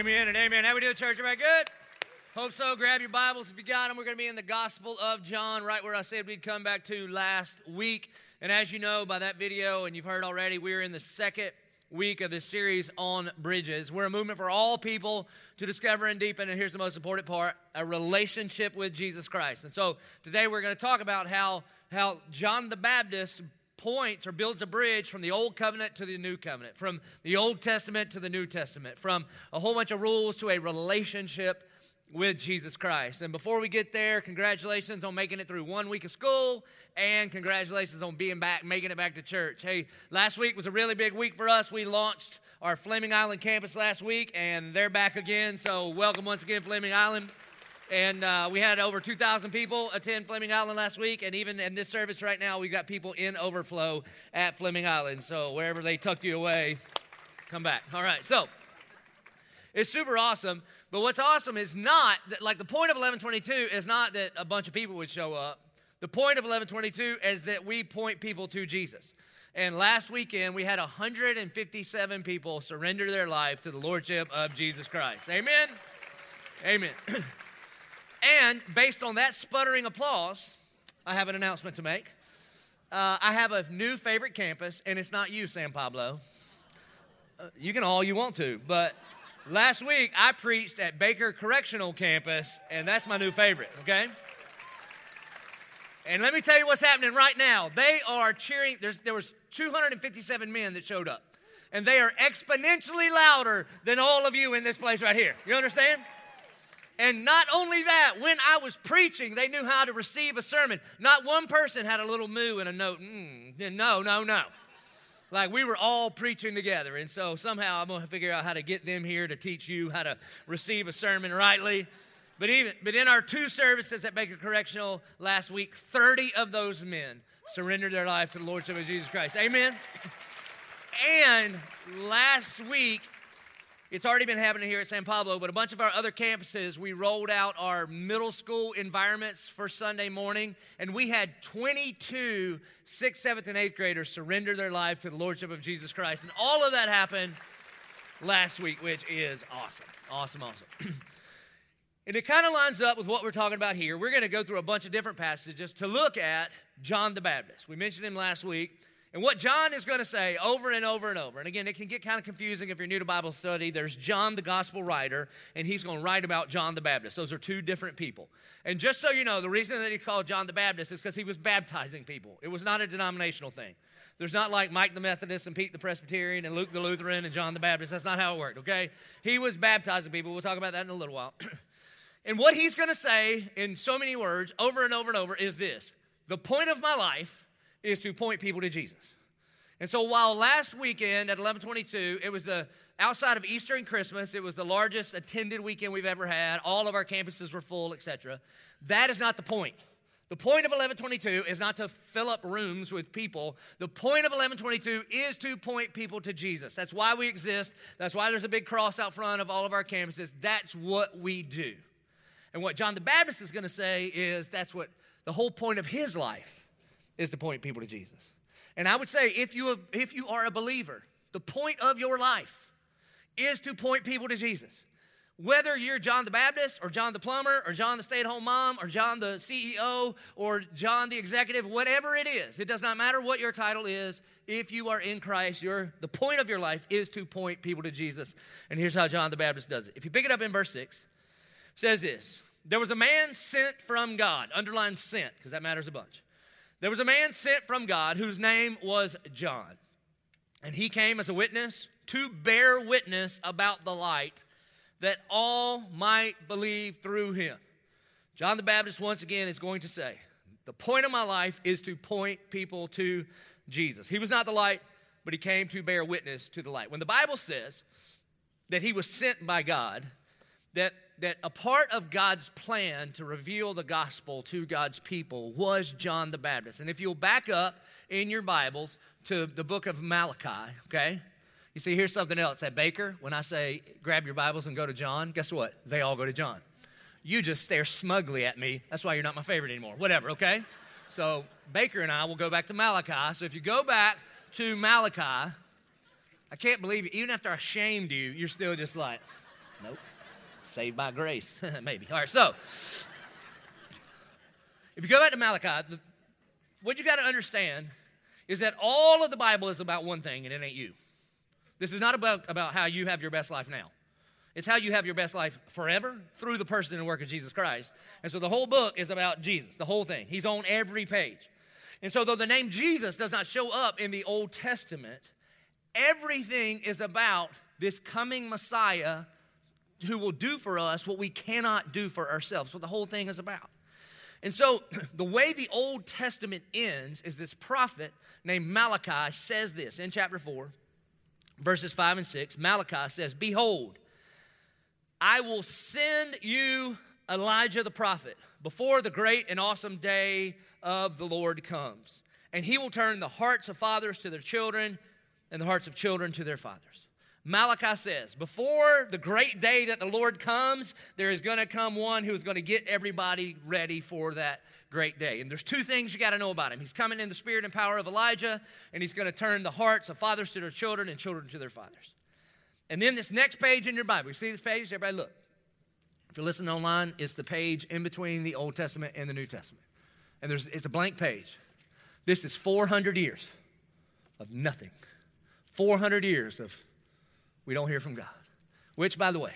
Amen and amen. How we doing, church? Everybody good? Hope so. Grab your Bibles if you got them. We're going to be in the Gospel of John, right where I said we'd come back to last week. And as you know by that video, and you've heard already, we're in the second week of this series on bridges. We're a movement for all people to discover and deepen, and here's the most important part a relationship with Jesus Christ. And so today we're going to talk about how, how John the Baptist points or builds a bridge from the old covenant to the new covenant, from the Old Testament to the New Testament, from a whole bunch of rules to a relationship with Jesus Christ. And before we get there, congratulations on making it through one week of school and congratulations on being back, making it back to church. Hey, last week was a really big week for us. We launched our Fleming Island campus last week and they're back again. So, welcome once again, Fleming Island. And uh, we had over 2,000 people attend Fleming Island last week. And even in this service right now, we've got people in overflow at Fleming Island. So, wherever they tucked you away, come back. All right. So, it's super awesome. But what's awesome is not that, like, the point of 1122 is not that a bunch of people would show up. The point of 1122 is that we point people to Jesus. And last weekend, we had 157 people surrender their life to the Lordship of Jesus Christ. Amen? Amen. and based on that sputtering applause, I have an announcement to make. Uh, I have a new favorite campus, and it's not you, San Pablo. Uh, you can all you want to, but Last week, I preached at Baker Correctional Campus, and that's my new favorite, okay? And let me tell you what's happening right now. They are cheering. There's, there was 257 men that showed up, and they are exponentially louder than all of you in this place right here. You understand? And not only that, when I was preaching, they knew how to receive a sermon. Not one person had a little moo and a note. Mm, no, no, no. Like we were all preaching together. And so somehow I'm going to figure out how to get them here to teach you how to receive a sermon rightly. But even but in our two services at Baker Correctional last week, 30 of those men surrendered their life to the Lordship of Jesus Christ. Amen. And last week it's already been happening here at San Pablo, but a bunch of our other campuses, we rolled out our middle school environments for Sunday morning, and we had 22 sixth, seventh, and eighth graders surrender their life to the Lordship of Jesus Christ. And all of that happened last week, which is awesome. Awesome, awesome. and it kind of lines up with what we're talking about here. We're going to go through a bunch of different passages to look at John the Baptist. We mentioned him last week. And what John is going to say over and over and over, and again, it can get kind of confusing if you're new to Bible study. There's John, the gospel writer, and he's going to write about John the Baptist. Those are two different people. And just so you know, the reason that he's called John the Baptist is because he was baptizing people, it was not a denominational thing. There's not like Mike the Methodist and Pete the Presbyterian and Luke the Lutheran and John the Baptist. That's not how it worked, okay? He was baptizing people. We'll talk about that in a little while. and what he's going to say in so many words over and over and over is this The point of my life is to point people to Jesus. And so while last weekend at 1122, it was the outside of Easter and Christmas, it was the largest attended weekend we've ever had. All of our campuses were full, etc. That is not the point. The point of 1122 is not to fill up rooms with people. The point of 1122 is to point people to Jesus. That's why we exist. That's why there's a big cross out front of all of our campuses. That's what we do. And what John the Baptist is going to say is that's what the whole point of his life is to point people to Jesus. And I would say if you, have, if you are a believer, the point of your life is to point people to Jesus. Whether you're John the Baptist or John the plumber or John the stay at home mom or John the CEO or John the executive, whatever it is, it does not matter what your title is. If you are in Christ, your, the point of your life is to point people to Jesus. And here's how John the Baptist does it. If you pick it up in verse 6, says this There was a man sent from God, underline sent, because that matters a bunch. There was a man sent from God whose name was John. And he came as a witness to bear witness about the light that all might believe through him. John the Baptist, once again, is going to say, The point of my life is to point people to Jesus. He was not the light, but he came to bear witness to the light. When the Bible says that he was sent by God, that that a part of God's plan to reveal the gospel to God's people was John the Baptist. And if you'll back up in your Bibles to the book of Malachi, okay? You see, here's something else. At Baker, when I say grab your Bibles and go to John, guess what? They all go to John. You just stare smugly at me. That's why you're not my favorite anymore. Whatever, okay? So Baker and I will go back to Malachi. So if you go back to Malachi, I can't believe it. Even after I shamed you, you're still just like, Nope. Saved by grace, maybe. All right, so if you go back to Malachi, the, what you got to understand is that all of the Bible is about one thing, and it ain't you. This is not about, about how you have your best life now. It's how you have your best life forever through the person and work of Jesus Christ. And so the whole book is about Jesus, the whole thing. He's on every page. And so, though the name Jesus does not show up in the Old Testament, everything is about this coming Messiah who will do for us what we cannot do for ourselves. What the whole thing is about. And so, the way the Old Testament ends is this prophet named Malachi says this in chapter 4, verses 5 and 6. Malachi says, Behold, I will send you Elijah the prophet before the great and awesome day of the Lord comes. And he will turn the hearts of fathers to their children and the hearts of children to their fathers. Malachi says, before the great day that the Lord comes, there is going to come one who is going to get everybody ready for that great day. And there's two things you got to know about him. He's coming in the spirit and power of Elijah, and he's going to turn the hearts of fathers to their children and children to their fathers. And then this next page in your Bible, you see this page? Everybody look. If you're listening online, it's the page in between the Old Testament and the New Testament. And there's, it's a blank page. This is 400 years of nothing. 400 years of we don't hear from God. Which, by the way,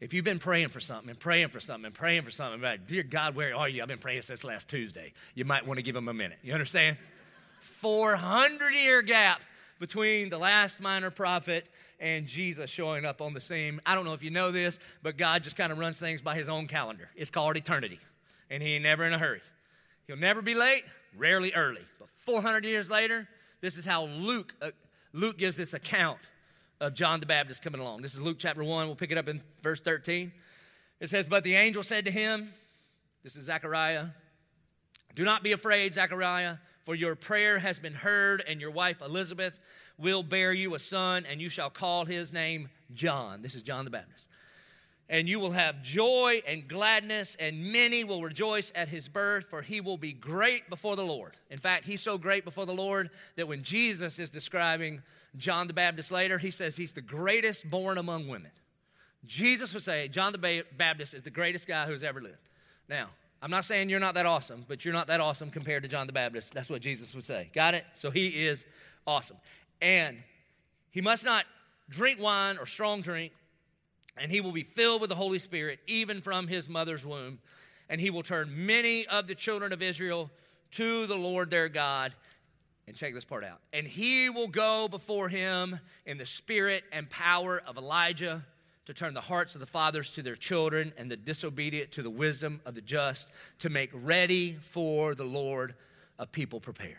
if you've been praying for something and praying for something and praying for something, like, dear God, where are you? I've been praying since last Tuesday. You might want to give him a minute. You understand? 400 year gap between the last minor prophet and Jesus showing up on the scene. I don't know if you know this, but God just kind of runs things by his own calendar. It's called eternity, and he ain't never in a hurry. He'll never be late, rarely early. But 400 years later, this is how Luke, uh, Luke gives this account of John the Baptist coming along. This is Luke chapter 1. We'll pick it up in verse 13. It says, But the angel said to him, This is Zechariah, Do not be afraid, Zechariah, for your prayer has been heard, and your wife Elizabeth will bear you a son, and you shall call his name John. This is John the Baptist. And you will have joy and gladness, and many will rejoice at his birth, for he will be great before the Lord. In fact, he's so great before the Lord that when Jesus is describing John the Baptist later, he says he's the greatest born among women. Jesus would say John the Baptist is the greatest guy who's ever lived. Now, I'm not saying you're not that awesome, but you're not that awesome compared to John the Baptist. That's what Jesus would say. Got it? So he is awesome. And he must not drink wine or strong drink, and he will be filled with the Holy Spirit even from his mother's womb. And he will turn many of the children of Israel to the Lord their God. And check this part out. And he will go before him in the spirit and power of Elijah to turn the hearts of the fathers to their children and the disobedient to the wisdom of the just to make ready for the Lord a people prepared.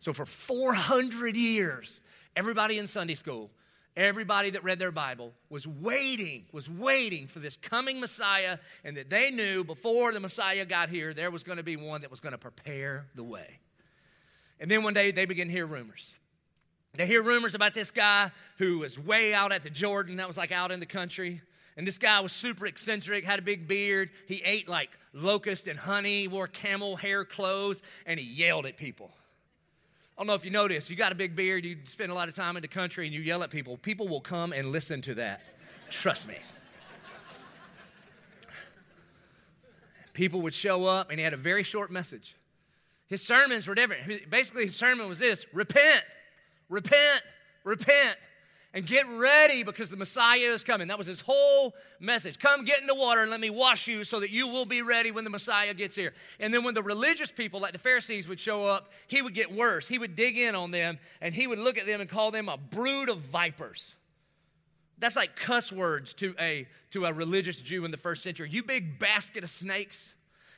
So, for 400 years, everybody in Sunday school, everybody that read their Bible was waiting, was waiting for this coming Messiah, and that they knew before the Messiah got here, there was going to be one that was going to prepare the way. And then one day they begin to hear rumors. They hear rumors about this guy who was way out at the Jordan, that was like out in the country. And this guy was super eccentric, had a big beard. He ate like locust and honey, wore camel hair clothes, and he yelled at people. I don't know if you notice, you got a big beard, you spend a lot of time in the country, and you yell at people. People will come and listen to that. Trust me. People would show up, and he had a very short message. His sermons were different. Basically, his sermon was this repent, repent, repent and get ready because the Messiah is coming. That was his whole message. Come get in the water and let me wash you so that you will be ready when the Messiah gets here. And then when the religious people, like the Pharisees, would show up, he would get worse. He would dig in on them and he would look at them and call them a brood of vipers. That's like cuss words to a, to a religious Jew in the first century. You big basket of snakes.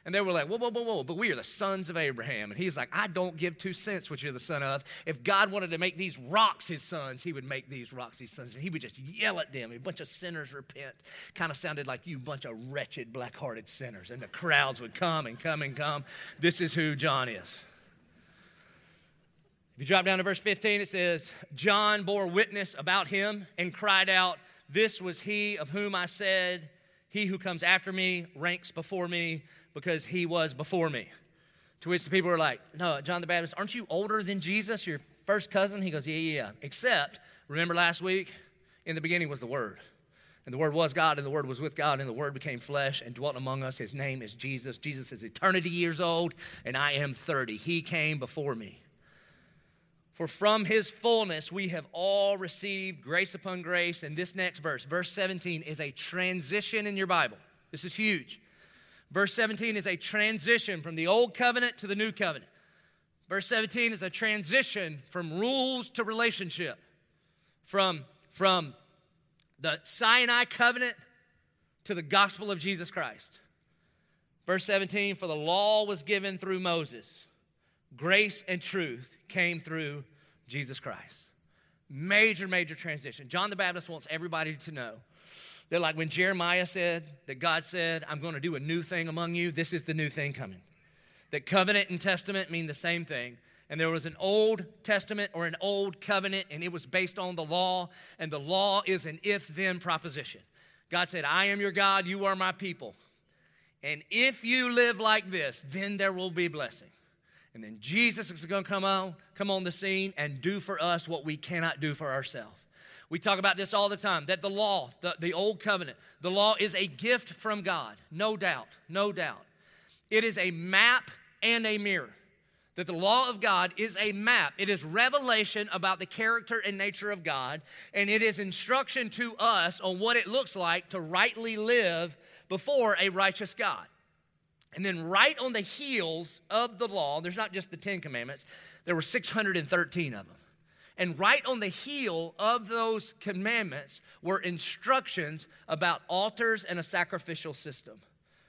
And they were like, whoa, whoa, whoa, whoa, but we are the sons of Abraham. And he's like, I don't give two cents what you're the son of. If God wanted to make these rocks his sons, he would make these rocks his sons. And he would just yell at them. A bunch of sinners repent. Kind of sounded like you bunch of wretched, black hearted sinners. And the crowds would come and come and come. This is who John is. If you drop down to verse 15, it says, John bore witness about him and cried out, This was he of whom I said, He who comes after me ranks before me because he was before me. To which the people were like, No, John the Baptist, aren't you older than Jesus, your first cousin? He goes, Yeah, yeah, yeah. Except, remember last week? In the beginning was the Word. And the Word was God, and the Word was with God, and the Word became flesh and dwelt among us. His name is Jesus. Jesus is eternity years old, and I am 30. He came before me. For from his fullness we have all received grace upon grace. And this next verse, verse 17, is a transition in your Bible. This is huge. Verse 17 is a transition from the old covenant to the new covenant. Verse 17 is a transition from rules to relationship, from, from the Sinai covenant to the gospel of Jesus Christ. Verse 17, for the law was given through Moses, grace and truth came through Jesus Christ. Major, major transition. John the Baptist wants everybody to know that, like when Jeremiah said that God said, I'm going to do a new thing among you, this is the new thing coming. That covenant and testament mean the same thing. And there was an Old Testament or an Old Covenant, and it was based on the law, and the law is an if then proposition. God said, I am your God, you are my people. And if you live like this, then there will be blessing. And then Jesus is going to come on, come on the scene and do for us what we cannot do for ourselves. We talk about this all the time that the law, the, the old covenant, the law is a gift from God, no doubt, no doubt. It is a map and a mirror. That the law of God is a map. It is revelation about the character and nature of God, and it is instruction to us on what it looks like to rightly live before a righteous God. And then, right on the heels of the law, there's not just the Ten Commandments, there were 613 of them. And right on the heel of those commandments were instructions about altars and a sacrificial system.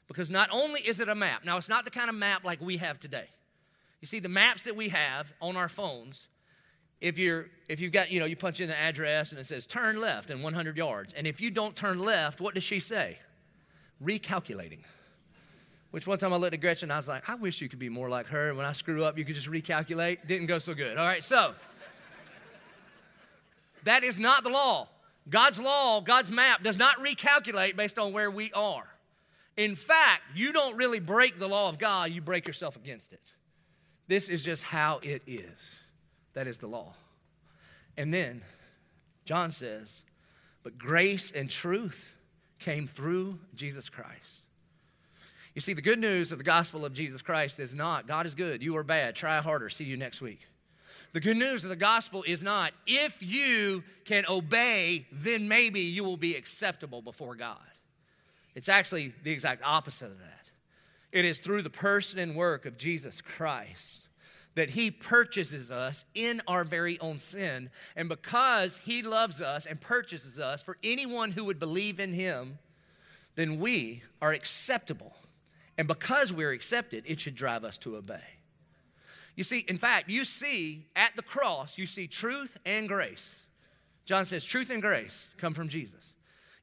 Because not only is it a map, now it's not the kind of map like we have today. You see, the maps that we have on our phones, if you're if you've got, you know, you punch in the address and it says turn left in 100 yards. And if you don't turn left, what does she say? Recalculating. Which one time I looked at Gretchen I was like, I wish you could be more like her. And when I screw up, you could just recalculate. Didn't go so good. All right, so that is not the law. God's law, God's map does not recalculate based on where we are. In fact, you don't really break the law of God, you break yourself against it. This is just how it is. That is the law. And then John says, but grace and truth came through Jesus Christ. You see, the good news of the gospel of Jesus Christ is not God is good, you are bad, try harder, see you next week. The good news of the gospel is not if you can obey, then maybe you will be acceptable before God. It's actually the exact opposite of that. It is through the person and work of Jesus Christ that He purchases us in our very own sin. And because He loves us and purchases us for anyone who would believe in Him, then we are acceptable and because we're accepted, it should drive us to obey. You see, in fact, you see at the cross, you see truth and grace. John says, truth and grace come from Jesus.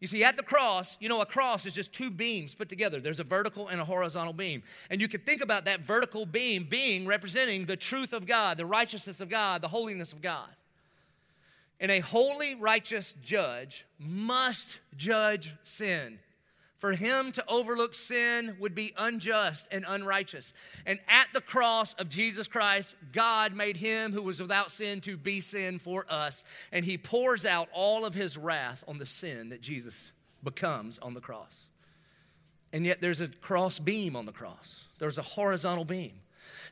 You see, at the cross, you know, a cross is just two beams put together. There's a vertical and a horizontal beam. And you could think about that vertical beam being representing the truth of God, the righteousness of God, the holiness of God. And a holy, righteous judge must judge sin. For him to overlook sin would be unjust and unrighteous. And at the cross of Jesus Christ, God made him who was without sin to be sin for us. And he pours out all of his wrath on the sin that Jesus becomes on the cross. And yet there's a cross beam on the cross, there's a horizontal beam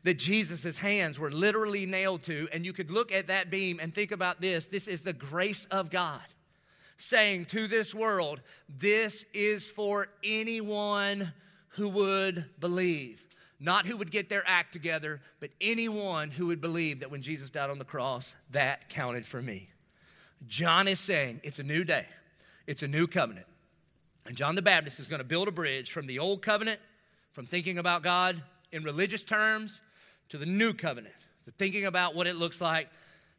that Jesus' hands were literally nailed to. And you could look at that beam and think about this this is the grace of God saying to this world, This is for anyone who would believe. Not who would get their act together, but anyone who would believe that when Jesus died on the cross, that counted for me. John is saying it's a new day, it's a new covenant. And John the Baptist is going to build a bridge from the old covenant, from thinking about God in religious terms, to the new covenant, to thinking about what it looks like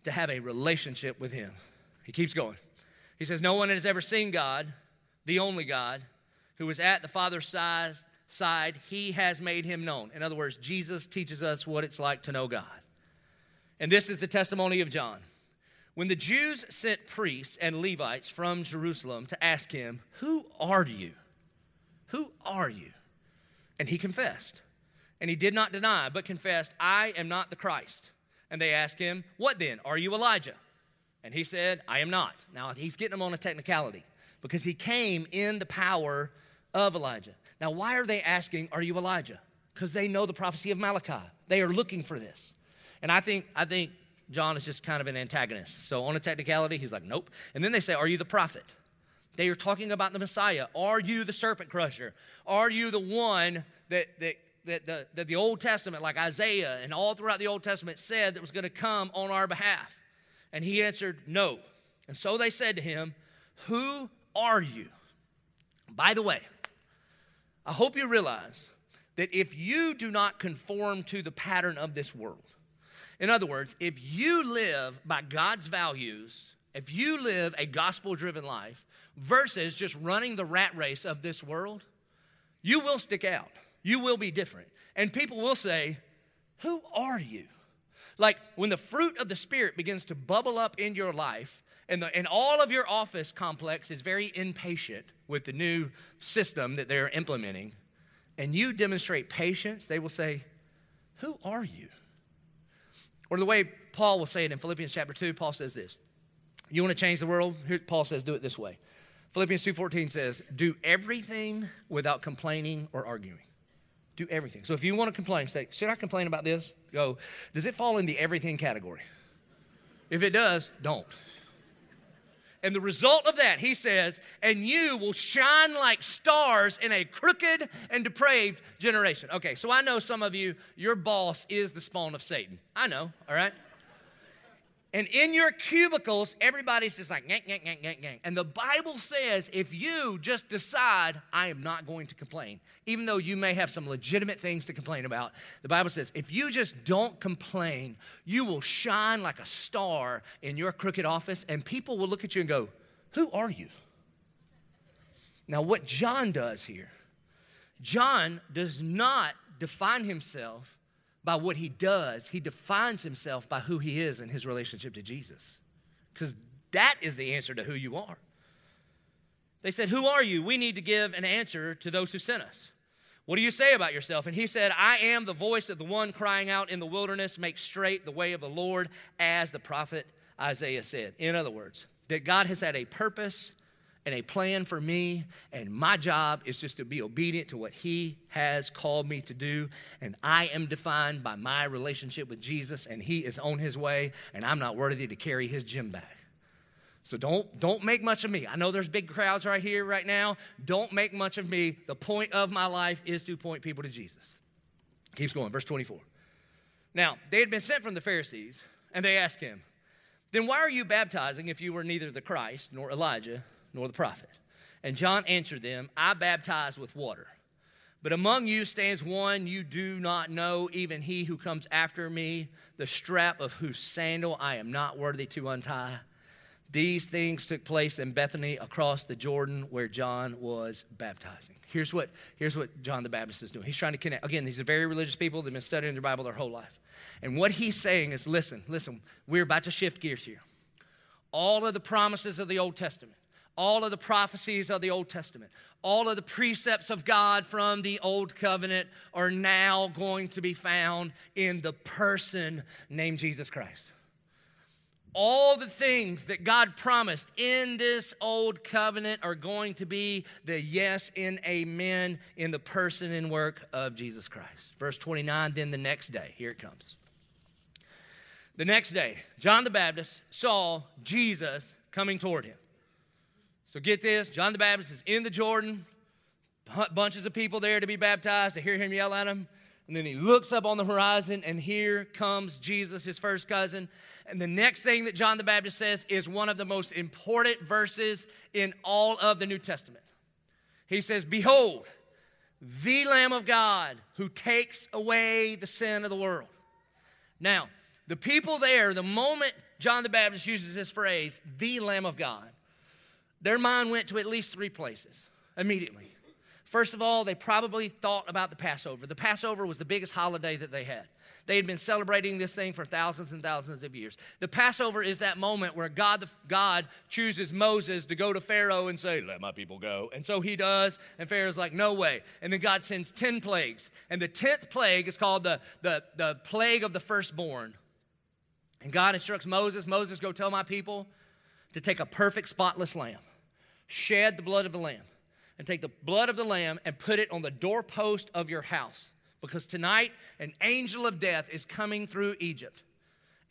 to have a relationship with Him. He keeps going. He says, No one has ever seen God, the only God, who is at the Father's side, side. He has made him known. In other words, Jesus teaches us what it's like to know God. And this is the testimony of John. When the Jews sent priests and Levites from Jerusalem to ask him, Who are you? Who are you? And he confessed. And he did not deny, but confessed, I am not the Christ. And they asked him, What then? Are you Elijah? And he said, I am not. Now, he's getting them on a technicality. because he came in the power of Elijah. Now, why are they asking, Are you Elijah? Because they know the prophecy of Malachi. They are looking for this. And I think, I think John is just kind of an antagonist. So, on a technicality, he's like, Nope. And then they say, Are you the prophet? They are talking about the Messiah. Are you the serpent crusher? Are you the one that, that, that, the, that the Old Testament, like Isaiah and all throughout the Old Testament, said that was going to come on our behalf? And he answered, No. And so they said to him, Who are you? By the way, I hope you realize that if you do not conform to the pattern of this world, in other words, if you live by God's values, if you live a gospel driven life, versus just running the rat race of this world, you will stick out. You will be different. And people will say, Who are you? Like when the fruit of the Spirit begins to bubble up in your life, and, the, and all of your office complex is very impatient with the new system that they're implementing, and you demonstrate patience, they will say, Who are you? Or the way Paul will say it in Philippians chapter 2, Paul says this You want to change the world? Here, Paul says, Do it this way. Philippians 2:14 says, "Do everything without complaining or arguing." Do everything. So if you want to complain, say, "Should I complain about this?" Go, "Does it fall in the everything category?" If it does, don't. And the result of that, he says, and you will shine like stars in a crooked and depraved generation. Okay, so I know some of you, your boss is the spawn of Satan. I know, all right? And in your cubicles, everybody's just like, gang, gang, gang, gang, gang. And the Bible says if you just decide, I am not going to complain, even though you may have some legitimate things to complain about, the Bible says if you just don't complain, you will shine like a star in your crooked office, and people will look at you and go, Who are you? Now, what John does here, John does not define himself by what he does, he defines himself by who he is in his relationship to Jesus. Because that is the answer to who you are. They said, Who are you? We need to give an answer to those who sent us. What do you say about yourself? And he said, I am the voice of the one crying out in the wilderness, make straight the way of the Lord, as the prophet Isaiah said. In other words, that God has had a purpose and a plan for me, and my job is just to be obedient to what He has called me to do. And I am defined by my relationship with Jesus, and He is on His way, and I'm not worthy to carry His gym bag. So don't, don't make much of me. I know there's big crowds right here, right now. Don't make much of me. The point of my life is to point people to Jesus. Keeps going, verse 24. Now, they had been sent from the Pharisees, and they asked him, Then why are you baptizing if you were neither the Christ nor Elijah? Nor the prophet. And John answered them, I baptize with water. But among you stands one you do not know, even he who comes after me, the strap of whose sandal I am not worthy to untie. These things took place in Bethany across the Jordan where John was baptizing. Here's what, here's what John the Baptist is doing. He's trying to connect. Again, these are very religious people. They've been studying their Bible their whole life. And what he's saying is listen, listen, we're about to shift gears here. All of the promises of the Old Testament, all of the prophecies of the Old Testament, all of the precepts of God from the Old Covenant are now going to be found in the person named Jesus Christ. All the things that God promised in this old covenant are going to be the yes and amen in the person and work of Jesus Christ. Verse 29, then the next day, here it comes. The next day, John the Baptist saw Jesus coming toward him. So get this John the Baptist is in the Jordan, bunches of people there to be baptized, to hear him yell at him. And then he looks up on the horizon, and here comes Jesus, his first cousin. And the next thing that John the Baptist says is one of the most important verses in all of the New Testament. He says, Behold, the Lamb of God who takes away the sin of the world. Now, the people there, the moment John the Baptist uses this phrase, the Lamb of God, their mind went to at least three places immediately. First of all, they probably thought about the Passover. The Passover was the biggest holiday that they had. They had been celebrating this thing for thousands and thousands of years. The Passover is that moment where God, God chooses Moses to go to Pharaoh and say, Let my people go. And so he does, and Pharaoh's like, No way. And then God sends 10 plagues. And the 10th plague is called the, the, the plague of the firstborn. And God instructs Moses, Moses, go tell my people to take a perfect, spotless lamb shed the blood of the lamb and take the blood of the lamb and put it on the doorpost of your house. Because tonight, an angel of death is coming through Egypt.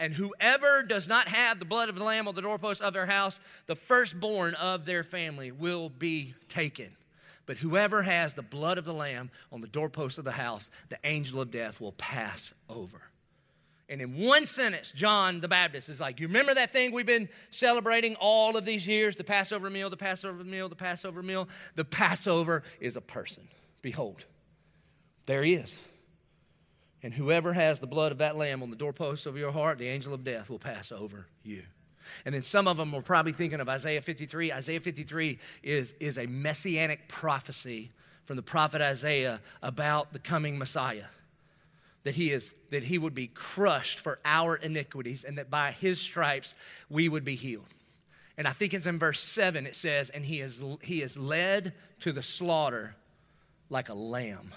And whoever does not have the blood of the lamb on the doorpost of their house, the firstborn of their family will be taken. But whoever has the blood of the lamb on the doorpost of the house, the angel of death will pass over. And in one sentence, John the Baptist is like, You remember that thing we've been celebrating all of these years the Passover meal, the Passover meal, the Passover meal? The Passover is a person. Behold, there he is. And whoever has the blood of that lamb on the doorpost of your heart, the angel of death will pass over you. And then some of them were probably thinking of Isaiah 53. Isaiah 53 is, is a messianic prophecy from the prophet Isaiah about the coming Messiah that he is that he would be crushed for our iniquities and that by his stripes we would be healed and i think it's in verse 7 it says and he is he is led to the slaughter like a lamb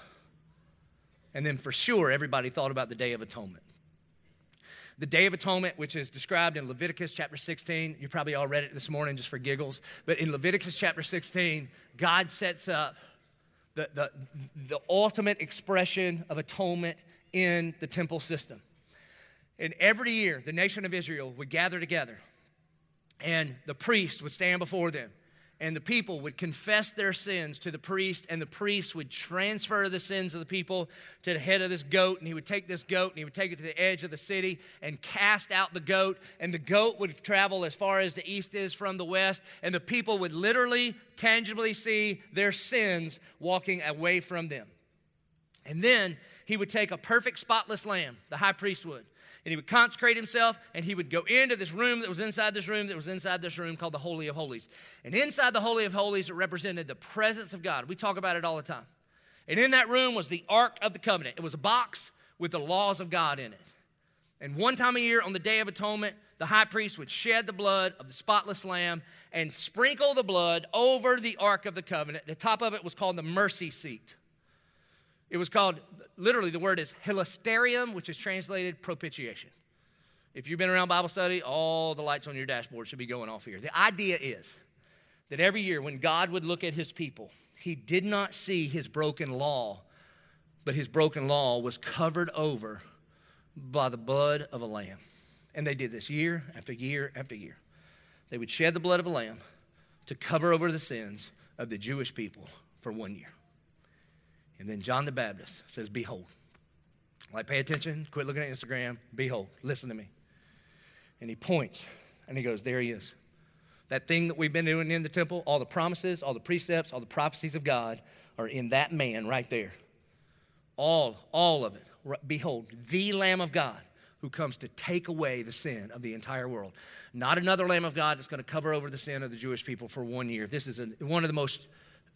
and then for sure everybody thought about the day of atonement the Day of Atonement, which is described in Leviticus chapter 16. You probably all read it this morning just for giggles. But in Leviticus chapter 16, God sets up the, the, the ultimate expression of atonement in the temple system. And every year, the nation of Israel would gather together, and the priest would stand before them, and the people would confess their sins to the priest, and the priest would transfer the sins of the people to the head of this goat, and he would take this goat and he would take it to the edge of the city and cast out the goat, and the goat would travel as far as the east is from the west, and the people would literally, tangibly see their sins walking away from them. And then he would take a perfect, spotless lamb, the high priest would, and he would consecrate himself and he would go into this room that was inside this room that was inside this room called the Holy of Holies. And inside the Holy of Holies, it represented the presence of God. We talk about it all the time. And in that room was the Ark of the Covenant. It was a box with the laws of God in it. And one time a year on the Day of Atonement, the high priest would shed the blood of the spotless lamb and sprinkle the blood over the Ark of the Covenant. The top of it was called the mercy seat. It was called, literally, the word is hilasterion, which is translated propitiation. If you've been around Bible study, all the lights on your dashboard should be going off here. The idea is that every year when God would look at his people, he did not see his broken law, but his broken law was covered over by the blood of a lamb. And they did this year after year after year. They would shed the blood of a lamb to cover over the sins of the Jewish people for one year. And then John the Baptist says, Behold. Like, pay attention, quit looking at Instagram. Behold, listen to me. And he points and he goes, There he is. That thing that we've been doing in the temple, all the promises, all the precepts, all the prophecies of God are in that man right there. All, all of it. Behold, the Lamb of God who comes to take away the sin of the entire world. Not another Lamb of God that's going to cover over the sin of the Jewish people for one year. This is a, one of the most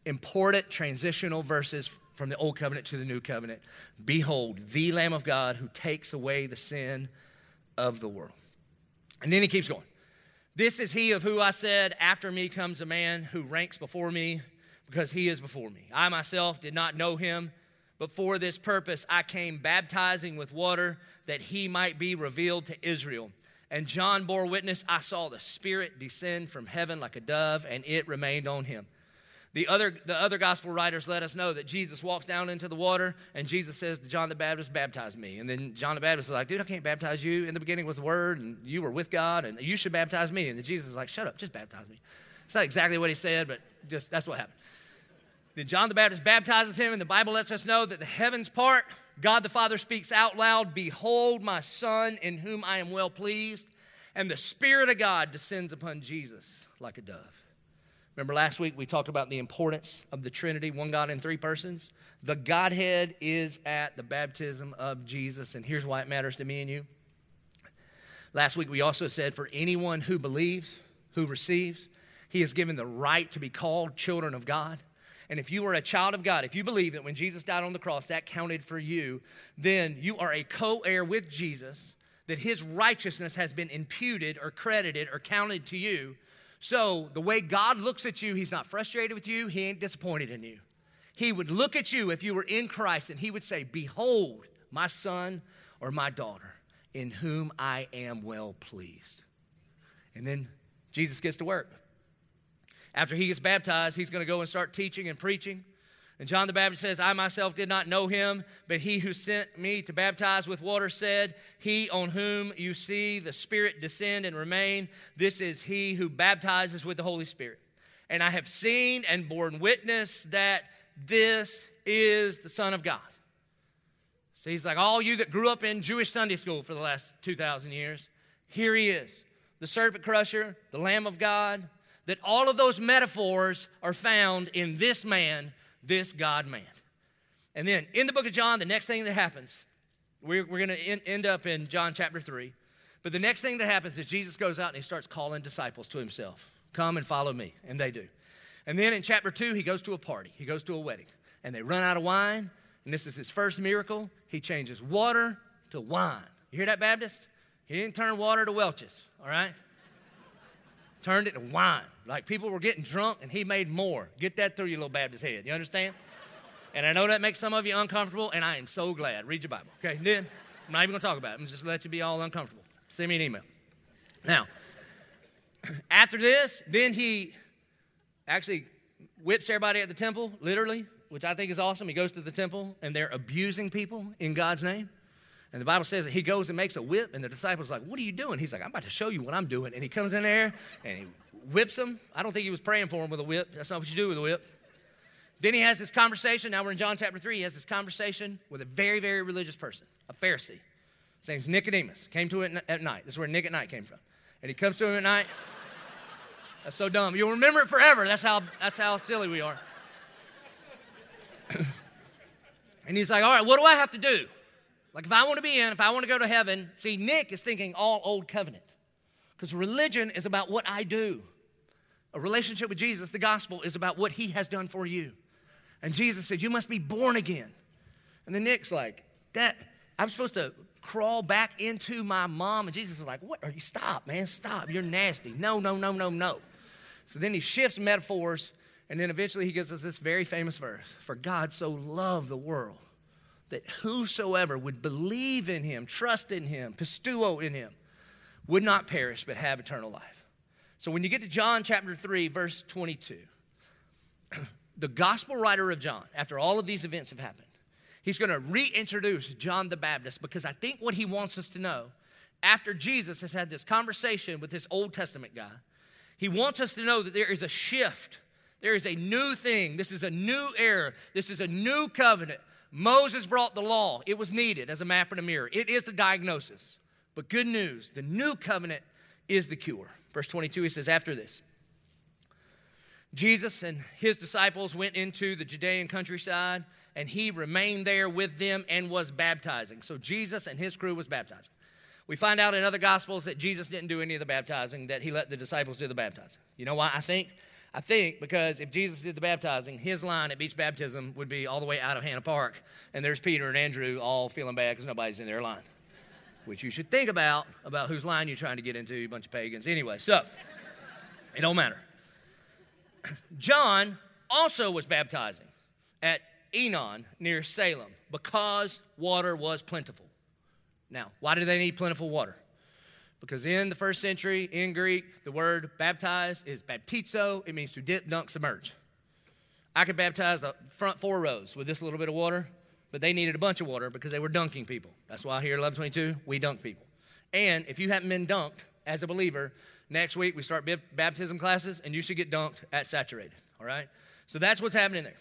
important transitional verses from the old covenant to the new covenant. Behold, the Lamb of God who takes away the sin of the world. And then he keeps going. This is he of who I said, After me comes a man who ranks before me because he is before me. I myself did not know him, but for this purpose I came baptizing with water that he might be revealed to Israel. And John bore witness, I saw the Spirit descend from heaven like a dove, and it remained on him. The other, the other gospel writers let us know that Jesus walks down into the water and Jesus says to John the Baptist, Baptize me. And then John the Baptist is like, Dude, I can't baptize you. In the beginning was the Word, and you were with God, and you should baptize me. And then Jesus is like, Shut up, just baptize me. It's not exactly what he said, but just that's what happened. Then John the Baptist baptizes him, and the Bible lets us know that the heavens part. God the Father speaks out loud, Behold my Son, in whom I am well pleased. And the Spirit of God descends upon Jesus like a dove. Remember last week we talked about the importance of the Trinity, one God in three persons? The Godhead is at the baptism of Jesus, and here's why it matters to me and you. Last week we also said for anyone who believes, who receives, he is given the right to be called children of God. And if you are a child of God, if you believe that when Jesus died on the cross, that counted for you, then you are a co heir with Jesus, that his righteousness has been imputed or credited or counted to you. So, the way God looks at you, He's not frustrated with you, He ain't disappointed in you. He would look at you if you were in Christ and He would say, Behold, my son or my daughter, in whom I am well pleased. And then Jesus gets to work. After he gets baptized, he's going to go and start teaching and preaching. And John the Baptist says, I myself did not know him, but he who sent me to baptize with water said, He on whom you see the Spirit descend and remain, this is he who baptizes with the Holy Spirit. And I have seen and borne witness that this is the Son of God. So he's like, All you that grew up in Jewish Sunday school for the last 2,000 years, here he is, the serpent crusher, the Lamb of God. That all of those metaphors are found in this man this God man. And then in the book of John, the next thing that happens, we're, we're going to end, up in John chapter 3. But the next thing that happens is Jesus goes out and he starts calling disciples to himself Come and follow me. And they do. And then in chapter 2, he goes to a party, he goes to a wedding. And they run out of wine. And this is his first miracle. He changes water to wine. You hear that, Baptist? He didn't turn water to Welch's, all right? Turned it to wine. Like people were getting drunk and he made more. Get that through your little Baptist head. You understand? And I know that makes some of you uncomfortable, and I am so glad. Read your Bible. Okay, then I'm not even gonna talk about it. I'm just gonna let you be all uncomfortable. Send me an email. Now, after this, then he actually whips everybody at the temple, literally, which I think is awesome. He goes to the temple and they're abusing people in God's name. And the Bible says that he goes and makes a whip, and the disciples are like, What are you doing? He's like, I'm about to show you what I'm doing. And he comes in there and he whips him. I don't think he was praying for him with a whip. That's not what you do with a whip. Then he has this conversation. Now we're in John chapter 3. He has this conversation with a very, very religious person, a Pharisee. His name's Nicodemus. Came to it at night. This is where Nick at night came from. And he comes to him at night. That's so dumb. You'll remember it forever. That's how, that's how silly we are. and he's like, All right, what do I have to do? Like, if I want to be in, if I want to go to heaven, see, Nick is thinking all old covenant. Because religion is about what I do. A relationship with Jesus, the gospel, is about what he has done for you. And Jesus said, You must be born again. And then Nick's like, That, I'm supposed to crawl back into my mom. And Jesus is like, What are you? Stop, man, stop. You're nasty. No, no, no, no, no. So then he shifts metaphors, and then eventually he gives us this very famous verse For God so loved the world that whosoever would believe in him, trust in him, pisteuo in him, would not perish but have eternal life. So when you get to John chapter 3, verse 22, the gospel writer of John, after all of these events have happened, he's going to reintroduce John the Baptist because I think what he wants us to know after Jesus has had this conversation with this Old Testament guy, he wants us to know that there is a shift. There is a new thing. This is a new era. This is a new covenant Moses brought the law, it was needed as a map and a mirror. It is the diagnosis. But good news the new covenant is the cure. Verse 22, he says, After this, Jesus and his disciples went into the Judean countryside, and he remained there with them and was baptizing. So Jesus and his crew was baptizing. We find out in other gospels that Jesus didn't do any of the baptizing, that he let the disciples do the baptizing. You know why I think? I think because if Jesus did the baptizing, his line at beach baptism would be all the way out of Hanna Park, and there's Peter and Andrew all feeling bad because nobody's in their line. Which you should think about, about whose line you're trying to get into, you bunch of pagans. Anyway, so it don't matter. John also was baptizing at Aenon near Salim because water was plentiful. Now, why did they need plentiful water? Because in the first century, in Greek, the word baptize is baptizo. It means to dip, dunk, submerge. I could baptize the front four rows with this little bit of water, but they needed a bunch of water because they were dunking people. That's why here at 1122, we dunk people. And if you haven't been dunked as a believer, next week we start baptism classes and you should get dunked at saturated, all right? So that's what's happening there.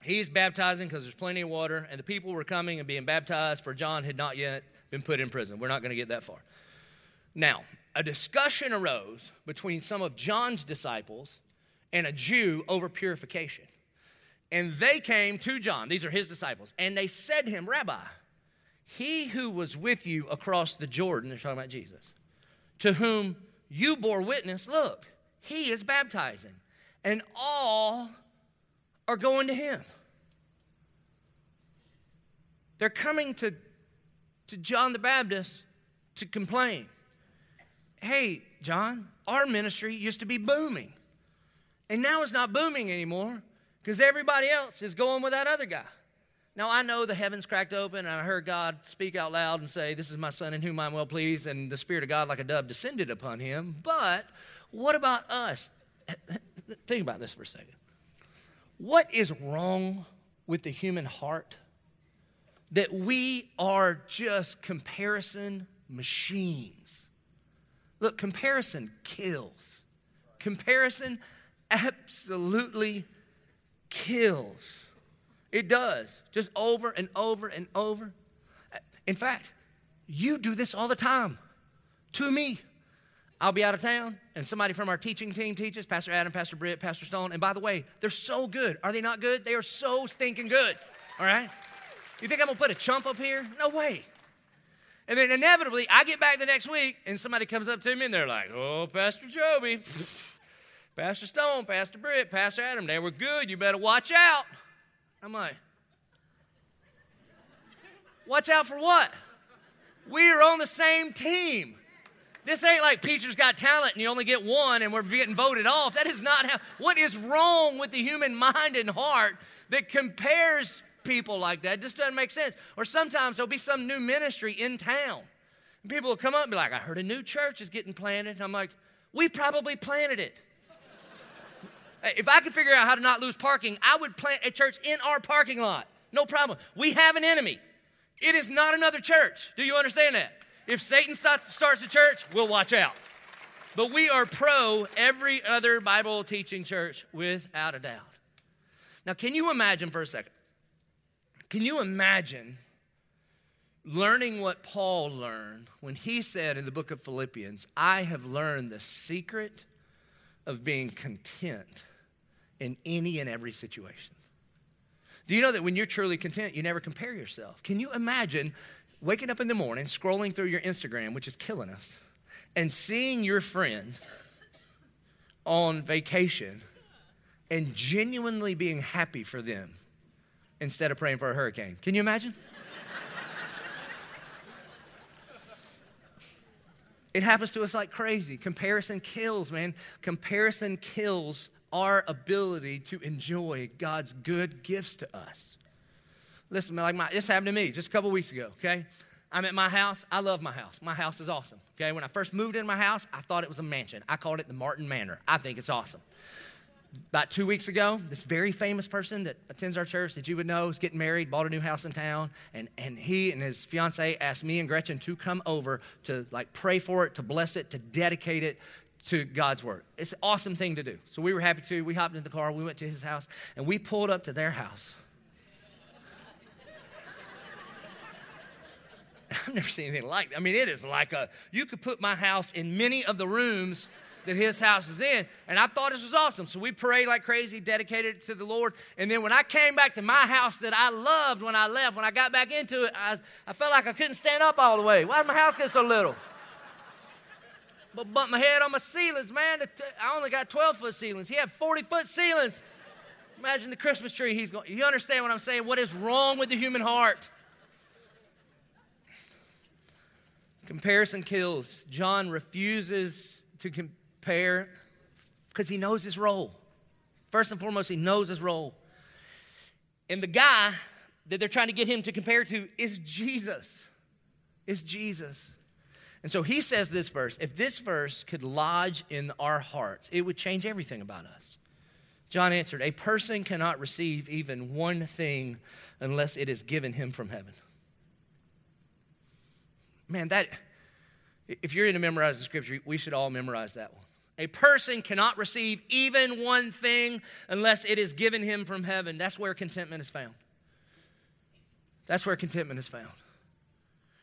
He's baptizing because there's plenty of water, and the people were coming and being baptized, for John had not yet been put in prison. We're not going to get that far. Now, a discussion arose between some of John's disciples and a Jew over purification. And they came to John, these are his disciples, and they said to him, Rabbi, he who was with you across the Jordan, they're talking about Jesus, to whom you bore witness, look, he is baptizing, and all are going to him. They're coming to, to John the Baptist to complain hey, John, our ministry used to be booming. And now it's not booming anymore because everybody else is going with that other guy. Now, I know the heavens cracked open, and I heard God speak out loud and say, This is my son in whom I'm well pleased, and the Spirit of God, like a dove, descended upon him. But what about us? think about this for a second. What is wrong with the human heart that we are just comparison machines? Look, comparison kills. Comparison absolutely kills. It does, just over and over and over. In fact, you do this all the time to me. I'll be out of town and somebody from our teaching team teaches, Pastor Adam, Pastor Britt, Pastor Stone. And by the way, they're so good. Are they not good? They are so stinking good. All right? You think I'm gonna put a chump up here? No way. And then inevitably, I get back the next week and somebody comes up to me and they're like, oh, Pastor Joby, Pastor Stone, Pastor Britt, Pastor Adam, they were good. You better watch out. I'm like, watch out for what? We are on the same team. This ain't like Preacher's Got Talent and you only get one and we're getting voted off. That is not how. What is wrong with the human mind and heart that compares people like that? It just doesn't make sense. Or sometimes there'll be some new ministry in town. And people will come up and be like, I heard a new church is getting planted. And I'm like, we probably planted it. if I could figure out how to not lose parking, I would plant a church in our parking lot. No problem. We have an enemy. It is not another church. Do you understand that? If Satan starts a church, we'll watch out. But we are pro every other Bible teaching church without a doubt. Now, can you imagine for a second? Can you imagine learning what Paul learned when he said in the book of Philippians, I have learned the secret of being content in any and every situation? Do you know that when you're truly content, you never compare yourself? Can you imagine waking up in the morning, scrolling through your Instagram, which is killing us, and seeing your friend on vacation and genuinely being happy for them instead of praying for a hurricane. Can you imagine? it happens to us like crazy. Comparison kills, man. Comparison kills our ability to enjoy God's good gifts to us. Listen, like my, this happened to me just a couple weeks ago, okay? I'm at my house. I love my house. My house is awesome, okay? When I first moved in my house, I thought it was a mansion. I called it the Martin Manor. I think it's awesome. About two weeks ago, this very famous person that attends our church that you would know is getting married, bought a new house in town, and, and he and his fiance asked me and Gretchen to come over to like pray for it, to bless it, to dedicate it to God's word. It's an awesome thing to do. So we were happy to. We hopped in the car, we went to his house, and we pulled up to their house. I've never seen anything like that. I mean, it is like a, you could put my house in many of the rooms that his house is in. And I thought this was awesome. So we prayed like crazy, dedicated it to the Lord. And then when I came back to my house that I loved when I left, when I got back into it, I, I felt like I couldn't stand up all the way. Why did my house get so little? But bump my head on my ceilings, man. I only got 12 foot ceilings. He had 40 foot ceilings. Imagine the Christmas tree he's going. You understand what I'm saying? What is wrong with the human heart? Comparison kills. John refuses to compare because he knows his role. First and foremost, he knows his role. And the guy that they're trying to get him to compare to is Jesus. Is Jesus. And so he says this verse if this verse could lodge in our hearts, it would change everything about us. John answered, A person cannot receive even one thing unless it is given him from heaven. Man, that, if you're going to memorize the scripture, we should all memorize that one. A person cannot receive even one thing unless it is given him from heaven. That's where contentment is found. That's where contentment is found.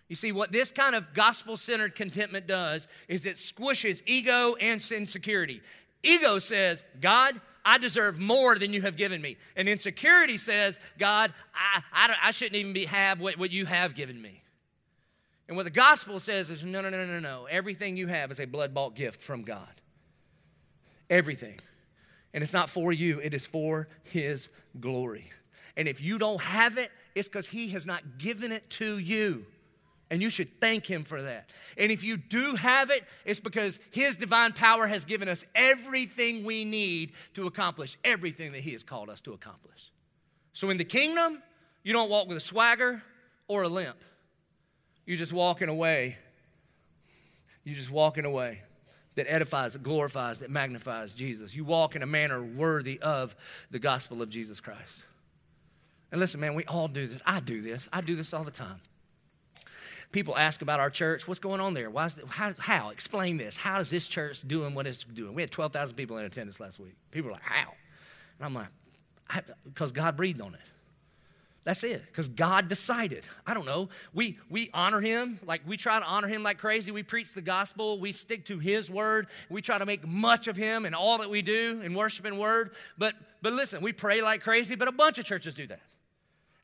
You see, what this kind of gospel centered contentment does is it squishes ego and insecurity. Ego says, God, I deserve more than you have given me. And insecurity says, God, I, I, I shouldn't even be, have what, what you have given me. And what the gospel says is no, no, no, no, no. Everything you have is a blood bought gift from God. Everything. And it's not for you, it is for His glory. And if you don't have it, it's because He has not given it to you. And you should thank Him for that. And if you do have it, it's because His divine power has given us everything we need to accomplish everything that He has called us to accomplish. So in the kingdom, you don't walk with a swagger or a limp. You're just walking away. You're just walking away. That edifies, that glorifies, that magnifies Jesus. You walk in a manner worthy of the gospel of Jesus Christ. And listen, man, we all do this. I do this. I do this all the time. People ask about our church. What's going on there? Why is how, how? Explain this. How is this church doing what it's doing? We had 12,000 people in attendance last week. People are like, how? And I'm like, because God breathed on it. That's it. Because God decided. I don't know. We we honor him. Like we try to honor him like crazy. We preach the gospel. We stick to his word. We try to make much of him and all that we do in worship and word. But but listen, we pray like crazy, but a bunch of churches do that.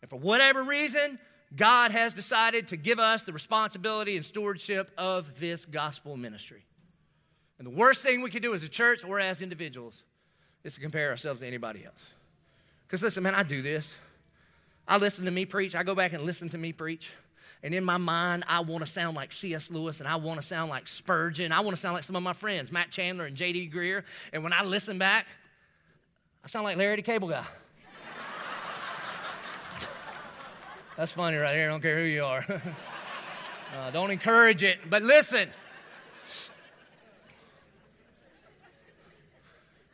And for whatever reason, God has decided to give us the responsibility and stewardship of this gospel ministry. And the worst thing we can do as a church or as individuals is to compare ourselves to anybody else. Because listen, man, I do this. I listen to me preach. I go back and listen to me preach. And in my mind, I want to sound like C.S. Lewis and I want to sound like Spurgeon. I want to sound like some of my friends, Matt Chandler and J.D. Greear. And when I listen back, I sound like Larry the Cable Guy. That's funny right here. I don't care who you are. uh, don't encourage it. But listen.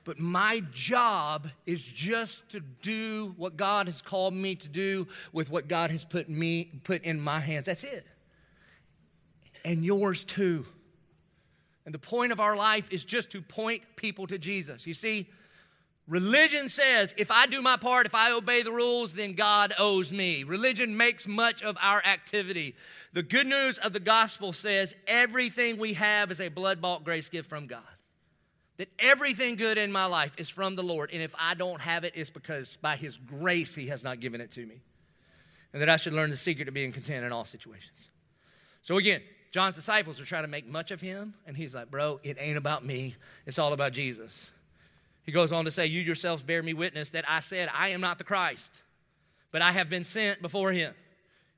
But my job is just to do what God has called me to do with what God has put me put in my hands. That's it. And yours too. And the point of our life is just to point people to Jesus. You see, Religion says if I do my part, if I obey the rules, then God owes me. Religion makes much of our activity. The good news of the gospel says everything we have is a blood bought grace gift from God. That everything good in my life is from the Lord. And if I don't have it, it's because by His grace He has not given it to me. And that I should learn the secret of being content in all situations. So again, John's disciples are trying to make much of him. And he's like, bro, it ain't about me, it's all about Jesus. He goes on to say, You yourselves bear me witness that I said, I am not the Christ, but I have been sent before him.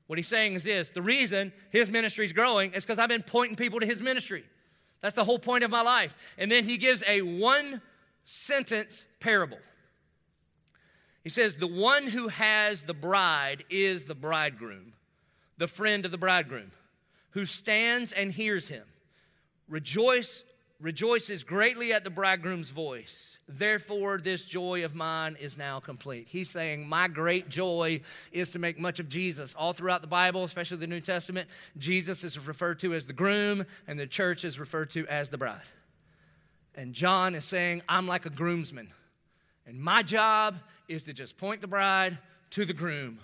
What he's saying is this the reason his ministry is growing is because I've been pointing people to his ministry. That's the whole point of my life. And then he gives a one sentence parable. He says, The one who has the bride is the bridegroom, the friend of the bridegroom, who stands and hears him. Rejoice, rejoices greatly at the bridegroom's voice. Therefore, this joy of mine is now complete. He's saying, My great joy is to make much of Jesus. All throughout the Bible, especially the New Testament, Jesus is referred to as the groom, and the church is referred to as the bride. And John is saying, I'm like a groomsman. And my job is to just point the bride to the groom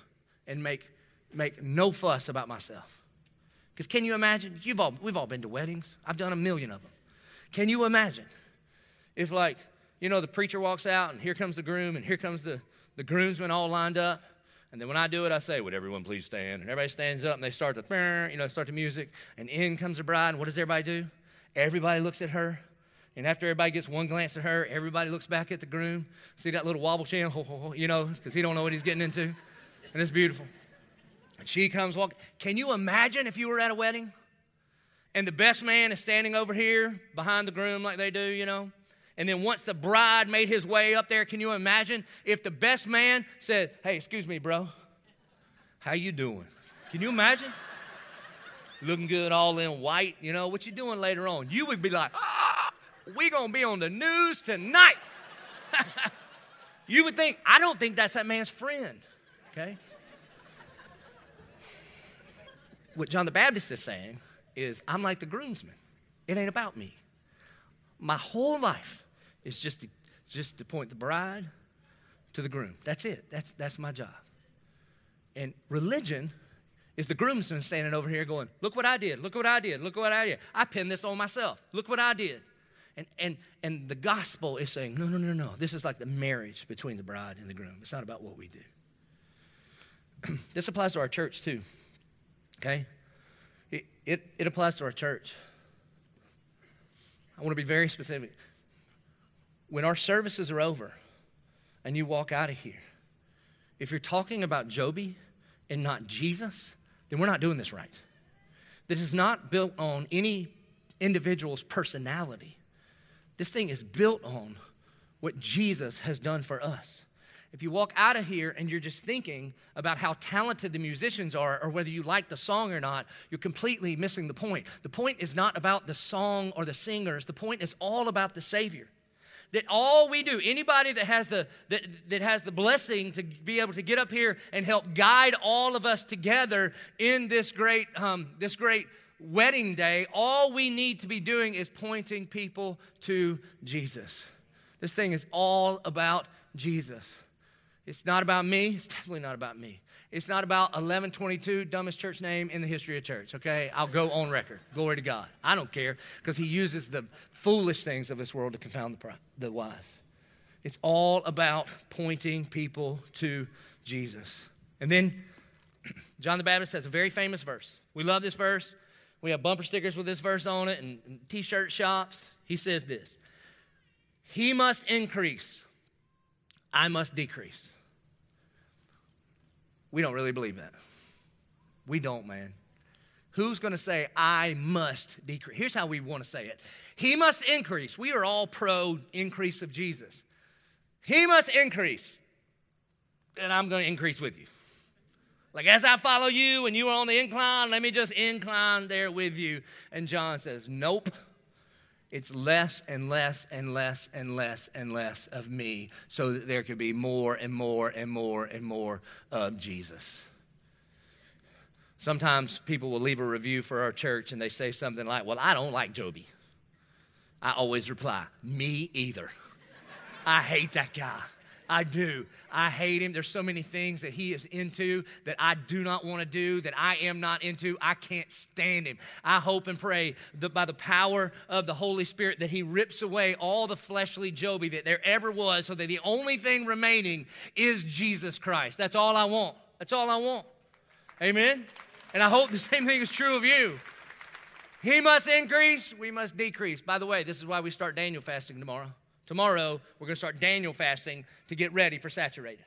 and make, make no fuss about myself. Because can you imagine? You've all, we've all been to weddings, I've done a million of them. Can you imagine if, like, you know, the preacher walks out and here comes the groom and here comes the, the groomsmen all lined up. And then when I do it, I say, Would everyone please stand? And everybody stands up and they start the, you know, start the music. And in comes the bride. And what does everybody do? Everybody looks at her. And after everybody gets one glance at her, everybody looks back at the groom. See that little wobble chin, you know, because he don't know what he's getting into. And it's beautiful. And she comes walking. Can you imagine if you were at a wedding and the best man is standing over here behind the groom like they do, you know? And then once the bride made his way up there, can you imagine if the best man said, "Hey, excuse me, bro. How you doing?" Can you imagine? Looking good all in white, you know, what you doing later on? You would be like, "Ah, we going to be on the news tonight." you would think, I don't think that's that man's friend. Okay? What John the Baptist is saying is, I'm like the groomsman. It ain't about me. My whole life is just to, just to point the bride to the groom. That's it. That's, that's my job. And religion is the groomsman standing over here going, Look what I did. Look what I did. Look what I did. I pinned this on myself. Look what I did. And, and, and the gospel is saying, No, no, no, no. This is like the marriage between the bride and the groom. It's not about what we do. this applies to our church too. Okay? It, it, it applies to our church. I want to be very specific when our services are over and you walk out of here, if you're talking about Joby and not Jesus, then we're not doing this right. This is not built on any individual's personality. This thing is built on what Jesus has done for us. If you walk out of here and you're just thinking about how talented the musicians are or whether you like the song or not, you're completely missing the point. The point is not about the song or the singers, the point is all about the Savior. That all we do, anybody that has the that, that has the blessing to be able to get up here and help guide all of us together in this great um, this great wedding day, all we need to be doing is pointing people to Jesus. This thing is all about Jesus. It's not about me. It's definitely not about me. It's not about 1122, dumbest church name in the history of church, okay? I'll go on record. Glory to God. I don't care because he uses the foolish things of this world to confound the, the wise. It's all about pointing people to Jesus. And then John the Baptist has a very famous verse. We love this verse. We have bumper stickers with this verse on it and, t shirt shops. He says this He must increase, I must decrease. We don't really believe that. We don't, man. Who's going to say, I must decrease? Here's how we want to say it He must increase. We are all pro increase of Jesus. He must increase, and I'm going to increase with you. Like, as I follow you and you are on the incline, let me just incline there with you. And John says, Nope. It's less and less and less and less and less of me so that there could be more and more and more and more of Jesus. Sometimes people will leave a review for our church and they say something like, Well, I don't like Joby. I always reply, Me either. I hate that guy. I do. I hate him. There's so many things that he is into that I do not want to do, that I am not into. I can't stand him. I hope and pray that by the power of the Holy Spirit that he rips away all the fleshly Joby that there ever was so that the only thing remaining is Jesus Christ. That's all I want. That's all I want. Amen? And I hope the same thing is true of you. He must increase, we must decrease. By the way, this is why we start Daniel fasting tomorrow. Tomorrow, we're going to start Daniel fasting to get ready for saturated.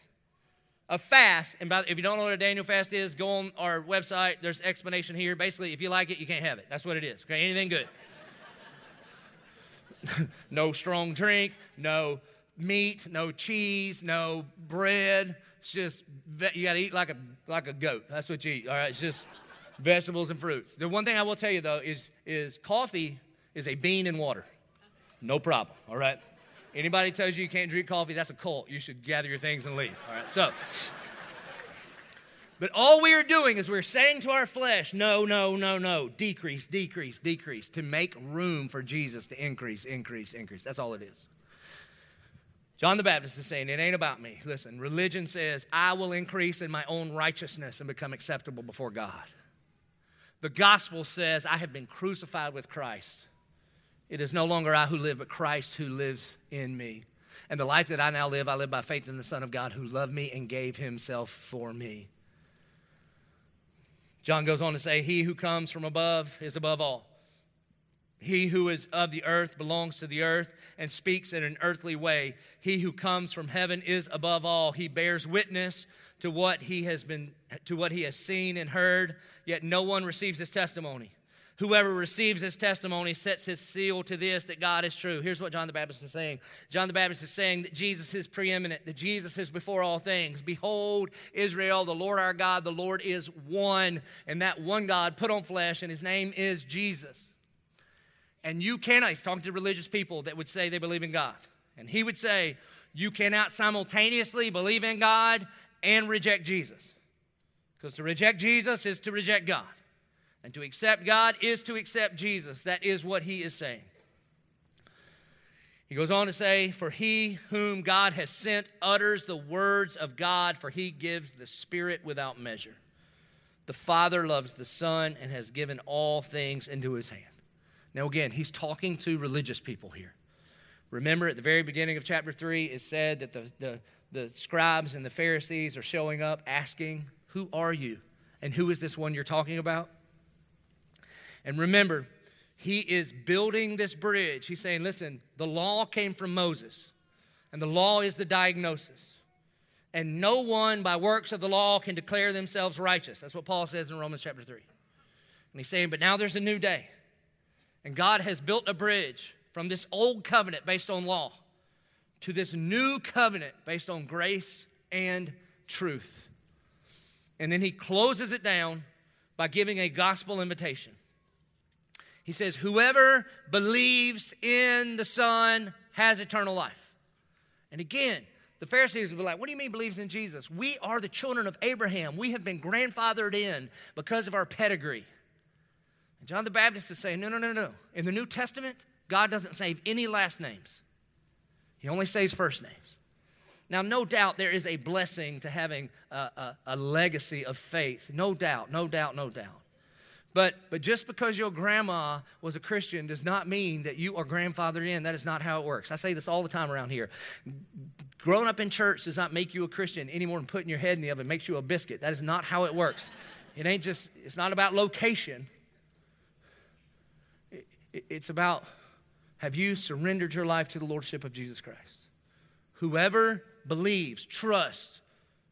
A fast, and by, if you don't know what a Daniel fast is, go on our website. There's explanation here. Basically, if you like it, you can't have it. That's what it is. Okay, anything good. no strong drink, no meat, no cheese, no bread. It's just you got to eat like a like a goat. That's what you eat. All right, it's just vegetables and fruits. The one thing I will tell you though is is coffee is a bean and water. No problem. All right. Anybody tells you you can't drink coffee, that's a cult. You should gather your things and leave. All right, so. But all we are doing is we're saying to our flesh, no, no, no, no, decrease, decrease, decrease, to make room for Jesus to increase, increase, increase. That's all it is. John the Baptist is saying, It ain't about me. Listen, religion says, I will increase in my own righteousness and become acceptable before God. The gospel says, I have been crucified with Christ. It is no longer I who live, but Christ who lives in me. And the life that I now live, I live by faith in the Son of God who loved me and gave himself for me. John goes on to say, He who comes from above is above all. He who is of the earth belongs to the earth and speaks in an earthly way. He who comes from heaven is above all. He bears witness to what he has been to what he has seen and heard, yet no one receives his testimony. Whoever receives his testimony sets his seal to this that God is true. Here's what John the Baptist is saying John the Baptist is saying that Jesus is preeminent, that Jesus is before all things. Behold, Israel, the Lord our God, the Lord is one, and that one God put on flesh, and his name is Jesus. And you cannot, he's talking to religious people that would say they believe in God. And he would say, you cannot simultaneously believe in God and reject Jesus. Because to reject Jesus is to reject God. And to accept God is to accept Jesus. That is what he is saying. He goes on to say, For he whom God has sent utters the words of God, for he gives the Spirit without measure. The Father loves the Son and has given all things into his hand. Now, again, he's talking to religious people here. Remember, at the very beginning of chapter 3, it said that the, the, the scribes and the Pharisees are showing up asking, Who are you? And who is this one you're talking about? And remember, he is building this bridge. He's saying, listen, the law came from Moses, and the law is the diagnosis. And no one by works of the law can declare themselves righteous. That's what Paul says in Romans chapter 3. And he's saying, but now there's a new day. And God has built a bridge from this old covenant based on law to this new covenant based on grace and truth. And then he closes it down by giving a gospel invitation. He says, Whoever believes in the Son has eternal life. And again, the Pharisees would be like, What do you mean believes in Jesus? We are the children of Abraham. We have been grandfathered in because of our pedigree. And John the Baptist is saying, No, no, no, no. In the New Testament, God doesn't save any last names, He only saves first names. Now, no doubt there is a blessing to having a, a, a legacy of faith. No doubt, no doubt, no doubt. But, but just because your grandma was a Christian does not mean that you are grandfathered in. That is not how it works. I say this all the time around here. Growing up in church does not make you a Christian any more than putting your head in the oven makes you a biscuit. That is not how it works. It ain't just, it's not about location. It, it, it's about have you surrendered your life to the Lordship of Jesus Christ? Whoever believes, trusts,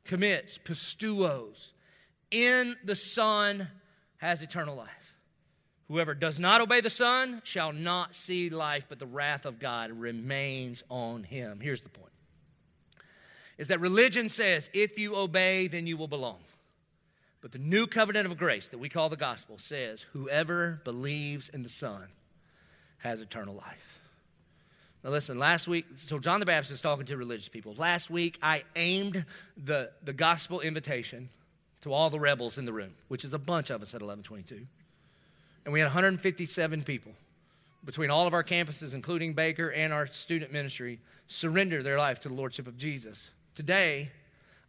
commits, pisteuos in the Son has eternal life. Whoever does not obey the Son shall not see life, but the wrath of God remains on him. Here's the point is that religion says if you obey, then you will belong. But the new covenant of grace that we call the gospel says whoever believes in the Son has eternal life. Now, listen, last week, so John the Baptist is talking to religious people. Last week, I aimed the, the gospel invitation to all the rebels in the room, which is a bunch of us at 1122. And we had 157 people between all of our campuses, including Baker and our student ministry, surrender their life to the Lordship of Jesus. Today,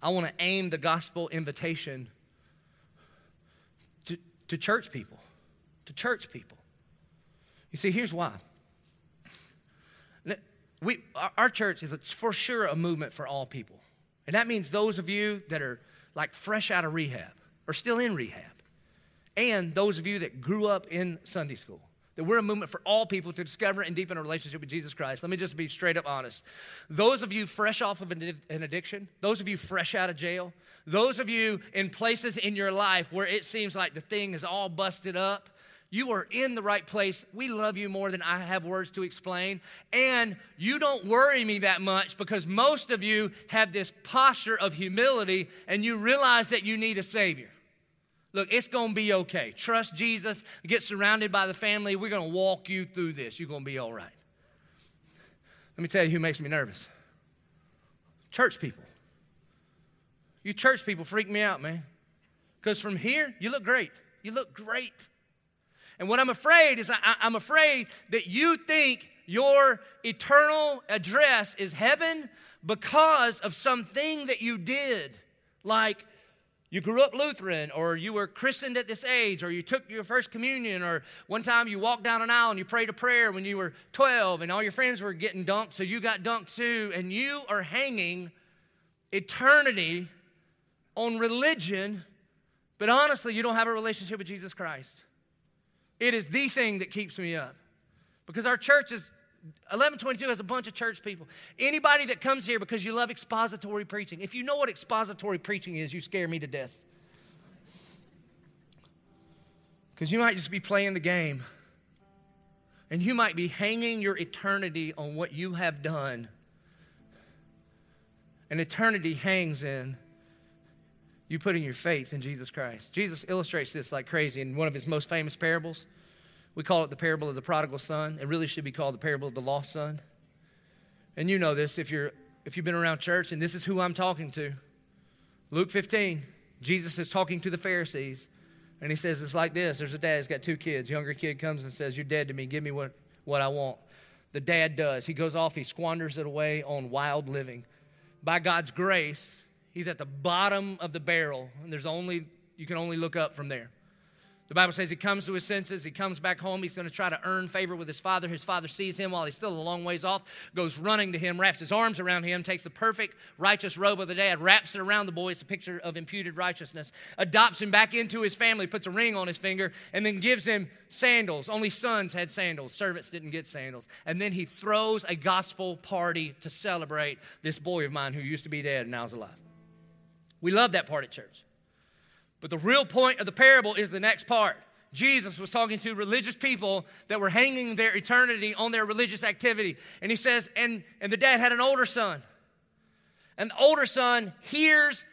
I want to aim the gospel invitation to, to church people. To church people. You see, here's why we, our church is for sure a movement for all people. And that means those of you that are like fresh out of rehab or still in rehab, and those of you that grew up in Sunday school. That we're a movement for all people to discover and deepen a relationship with Jesus Christ. Let me just be straight up honest. Those of you fresh off of an addiction, those of you fresh out of jail, those of you in places in your life where it seems like the thing is all busted up, you are in the right place. We love you more than I have words to explain. And you don't worry me that much because most of you have this posture of humility and you realize that you need a Savior. Look, it's going to be okay. Trust Jesus. Get surrounded by the family. We're going to walk you through this. You're going to be all right. Let me tell you who makes me nervous church people. You church people freak me out, man. Because from here, you look great. You look great. And what I'm afraid is I, I'm afraid that you think your eternal address is heaven because of something that you did. Like you grew up Lutheran, or you were christened at this age, or you took your first communion, or one time you walked down an aisle and you prayed a prayer when you were 12 and all your friends were getting dunked, so you got dunked too, and you are hanging eternity on religion, but honestly, you don't have a relationship with Jesus Christ. It is the thing that keeps me up. Because our church is 1122 has a bunch of church people. Anybody that comes here because you love expository preaching, if you know what expository preaching is, you scare me to death. Because you might just be playing the game. And you might be hanging your eternity on what you have done. And eternity hangs in you putting your faith in Jesus Christ. Jesus illustrates this like crazy in one of his most famous parables. We call it the parable of the prodigal son. It really should be called the parable of the lost son. And you know this if you're if you've been around church, and this is who I'm talking to. Luke 15, Jesus is talking to the Pharisees, and he says it's like this. There's a dad, he's got two kids. Younger kid comes and says, You're dead to me, give me what, what I want. The dad does. He goes off, he squanders it away on wild living. By God's grace, He's at the bottom of the barrel, and there's only, you can only look up from there. The Bible says he comes to his senses. He comes back home. He's going to try to earn favor with his father. His father sees him while he's still a long ways off, goes running to him, wraps his arms around him, takes the perfect righteous robe of the dad, wraps it around the boy. It's a picture of imputed righteousness. Adopts him back into his family, puts a ring on his finger, and then gives him sandals. Only sons had sandals. Servants didn't get sandals. And then he throws a gospel party to celebrate this boy of mine who used to be dead and now is alive. We love that part at church. But the real point of the parable is the next part. Jesus was talking to religious people that were hanging their eternity on their religious activity. And he says, and, and the dad had an older son. And the older son hears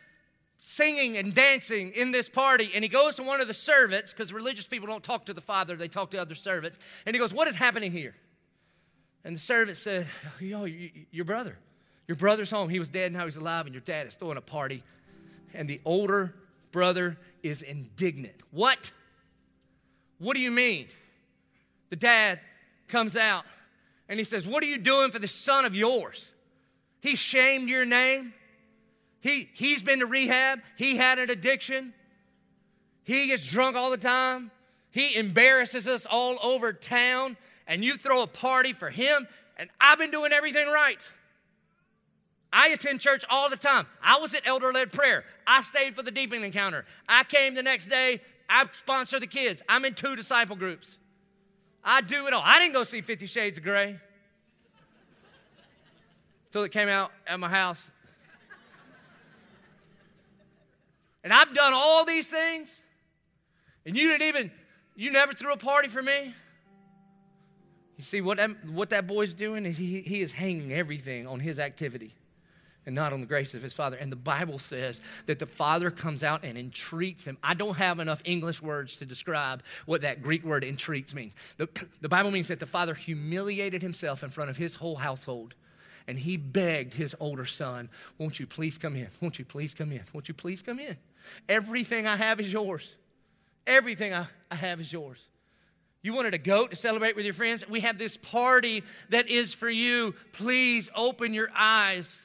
singing and dancing in this party, and he goes to one of the servants, because religious people don't talk to the father, they talk to other servants, and he goes, What is happening here? And the servant said, Yo, your brother, your brother's home. He was dead, now he's alive, and your dad is throwing a party. And the older brother is indignant. What? What do you mean? The dad comes out and he says, What are you doing for the son of yours? He shamed your name. He, he's been to rehab. He had an addiction. He gets drunk all the time. He embarrasses us all over town. And you throw a party for him. And I've been doing everything right. I attend church all the time. I was at elder led prayer. I stayed for the deepening encounter. I came the next day. I sponsor the kids. I'm in two disciple groups. I do it all. I didn't go see Fifty Shades of Grey until it came out at my house. And I've done all these things, and you didn't even, you never threw a party for me. You see, what that, what that boy's doing he, he is hanging everything on his activity and not on the grace of his father. And the Bible says that the father comes out and entreats him. I don't have enough English words to describe what that Greek word entreats means. The, the Bible means that the father humiliated himself in front of his whole household. And he begged his older son, Won't you please come in? Won't you please come in? Won't you please come in? Everything I have is yours. Everything I, I have is yours. You wanted a goat to celebrate with your friends? We have this party that is for you. Please open your eyes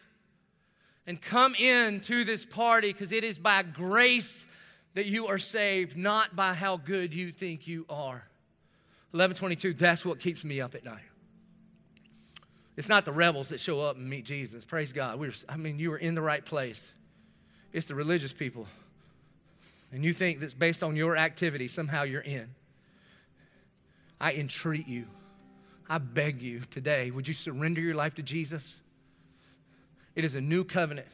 and come in to this party because it is by grace that you are saved, not by how good you think you are. 1122, that's what keeps me up at night. It's not the rebels that show up and meet Jesus. Praise God. We I mean, you were in the right place. It's the religious people. And you think that's based on your activity, somehow you're in. I entreat you. I beg you today, would you surrender your life to Jesus? It is a new covenant.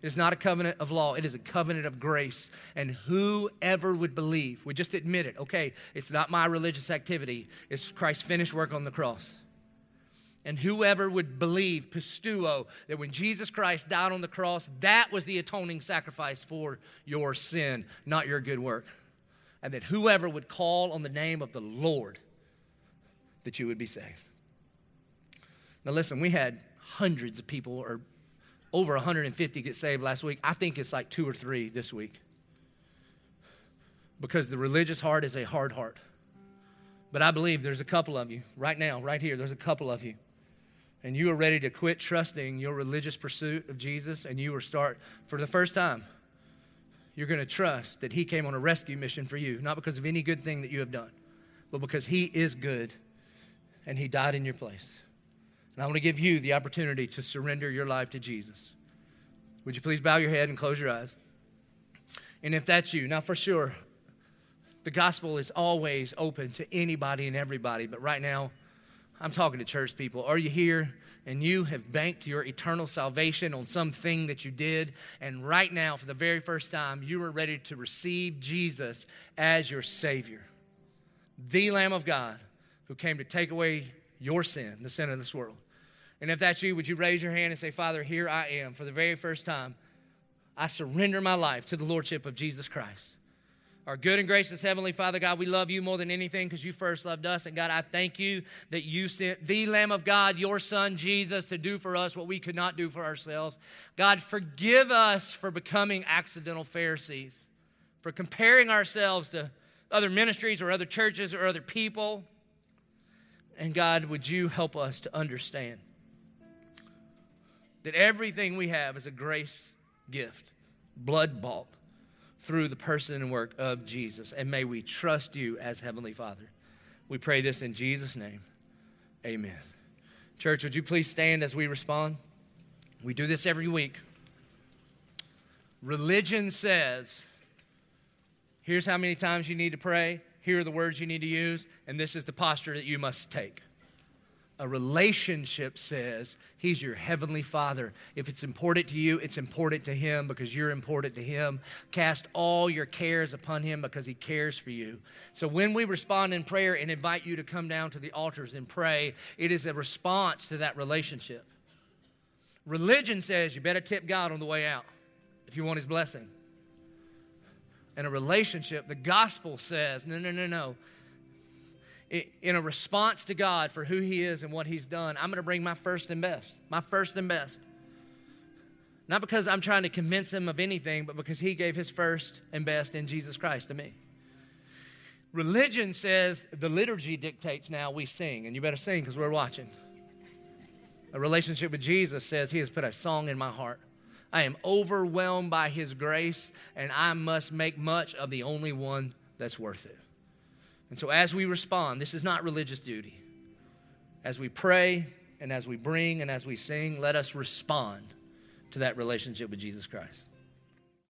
It is not a covenant of law, it is a covenant of grace. And whoever would believe would just admit it. Okay, it's not my religious activity, it's Christ's finished work on the cross. And whoever would believe, pisteuo, that when Jesus Christ died on the cross, that was the atoning sacrifice for your sin, not your good work. And that whoever would call on the name of the Lord, that you would be saved. Now, listen, we had hundreds of people, or over 150 get saved last week. I think it's like two or three this week. Because the religious heart is a hard heart. But I believe there's a couple of you right now, right here, there's a couple of you. And you are ready to quit trusting your religious pursuit of Jesus and you will start, for the first time, you're going to trust that He came on a rescue mission for you, not because of any good thing that you have done, but because He is good and He died in your place. And I want to give you the opportunity to surrender your life to Jesus. Would you please bow your head and close your eyes? And if that's you, now for sure, the gospel is always open to anybody and everybody, but right now, I'm talking to church people. Are you here and you have banked your eternal salvation on something that you did, and right now, for the very first time, you are ready to receive Jesus as your Savior, the Lamb of God who came to take away your sin, the sin of this world? And if that's you, would you raise your hand and say, Father, here I am for the very first time. I surrender my life to the Lordship of Jesus Christ. Our good and gracious Heavenly Father, God, we love you more than anything because you first loved us. And God, I thank you that you sent the Lamb of God, your Son, Jesus, to do for us what we could not do for ourselves. God, forgive us for becoming accidental Pharisees, for comparing ourselves to other ministries or other churches or other people. And God, would you help us to understand that everything we have is a grace gift, blood bought through the person and work of Jesus. And may we trust you as Heavenly Father. We pray this in Jesus' name. Amen. Church, would you please stand as we respond? We do this every week. Religion says, here's how many times you need to pray, here are the words you need to use, and this is the posture that you must take. A relationship says he's your heavenly father. If it's important to you, it's important to him because you're important to him. Cast all your cares upon him because he cares for you. So when we respond in prayer and invite you to come down to the altars and pray, it is a response to that relationship. Religion says you better tip God on the way out if you want his blessing. In a relationship, the gospel says, no, no, no, no. In a response to God for who he is and what he's done, I'm going to bring my first and best. My first and best. Not because I'm trying to convince him of anything, but because he gave his first and best in Jesus Christ to me. Religion says the liturgy dictates now we sing, and you better sing because we're watching. A relationship with Jesus says he has put a song in my heart. I am overwhelmed by his grace, and I must make much of the only one that's worth it. And so, as we respond, this is not religious duty. As we pray, and as we bring, and as we sing, let us respond to that relationship with Jesus Christ.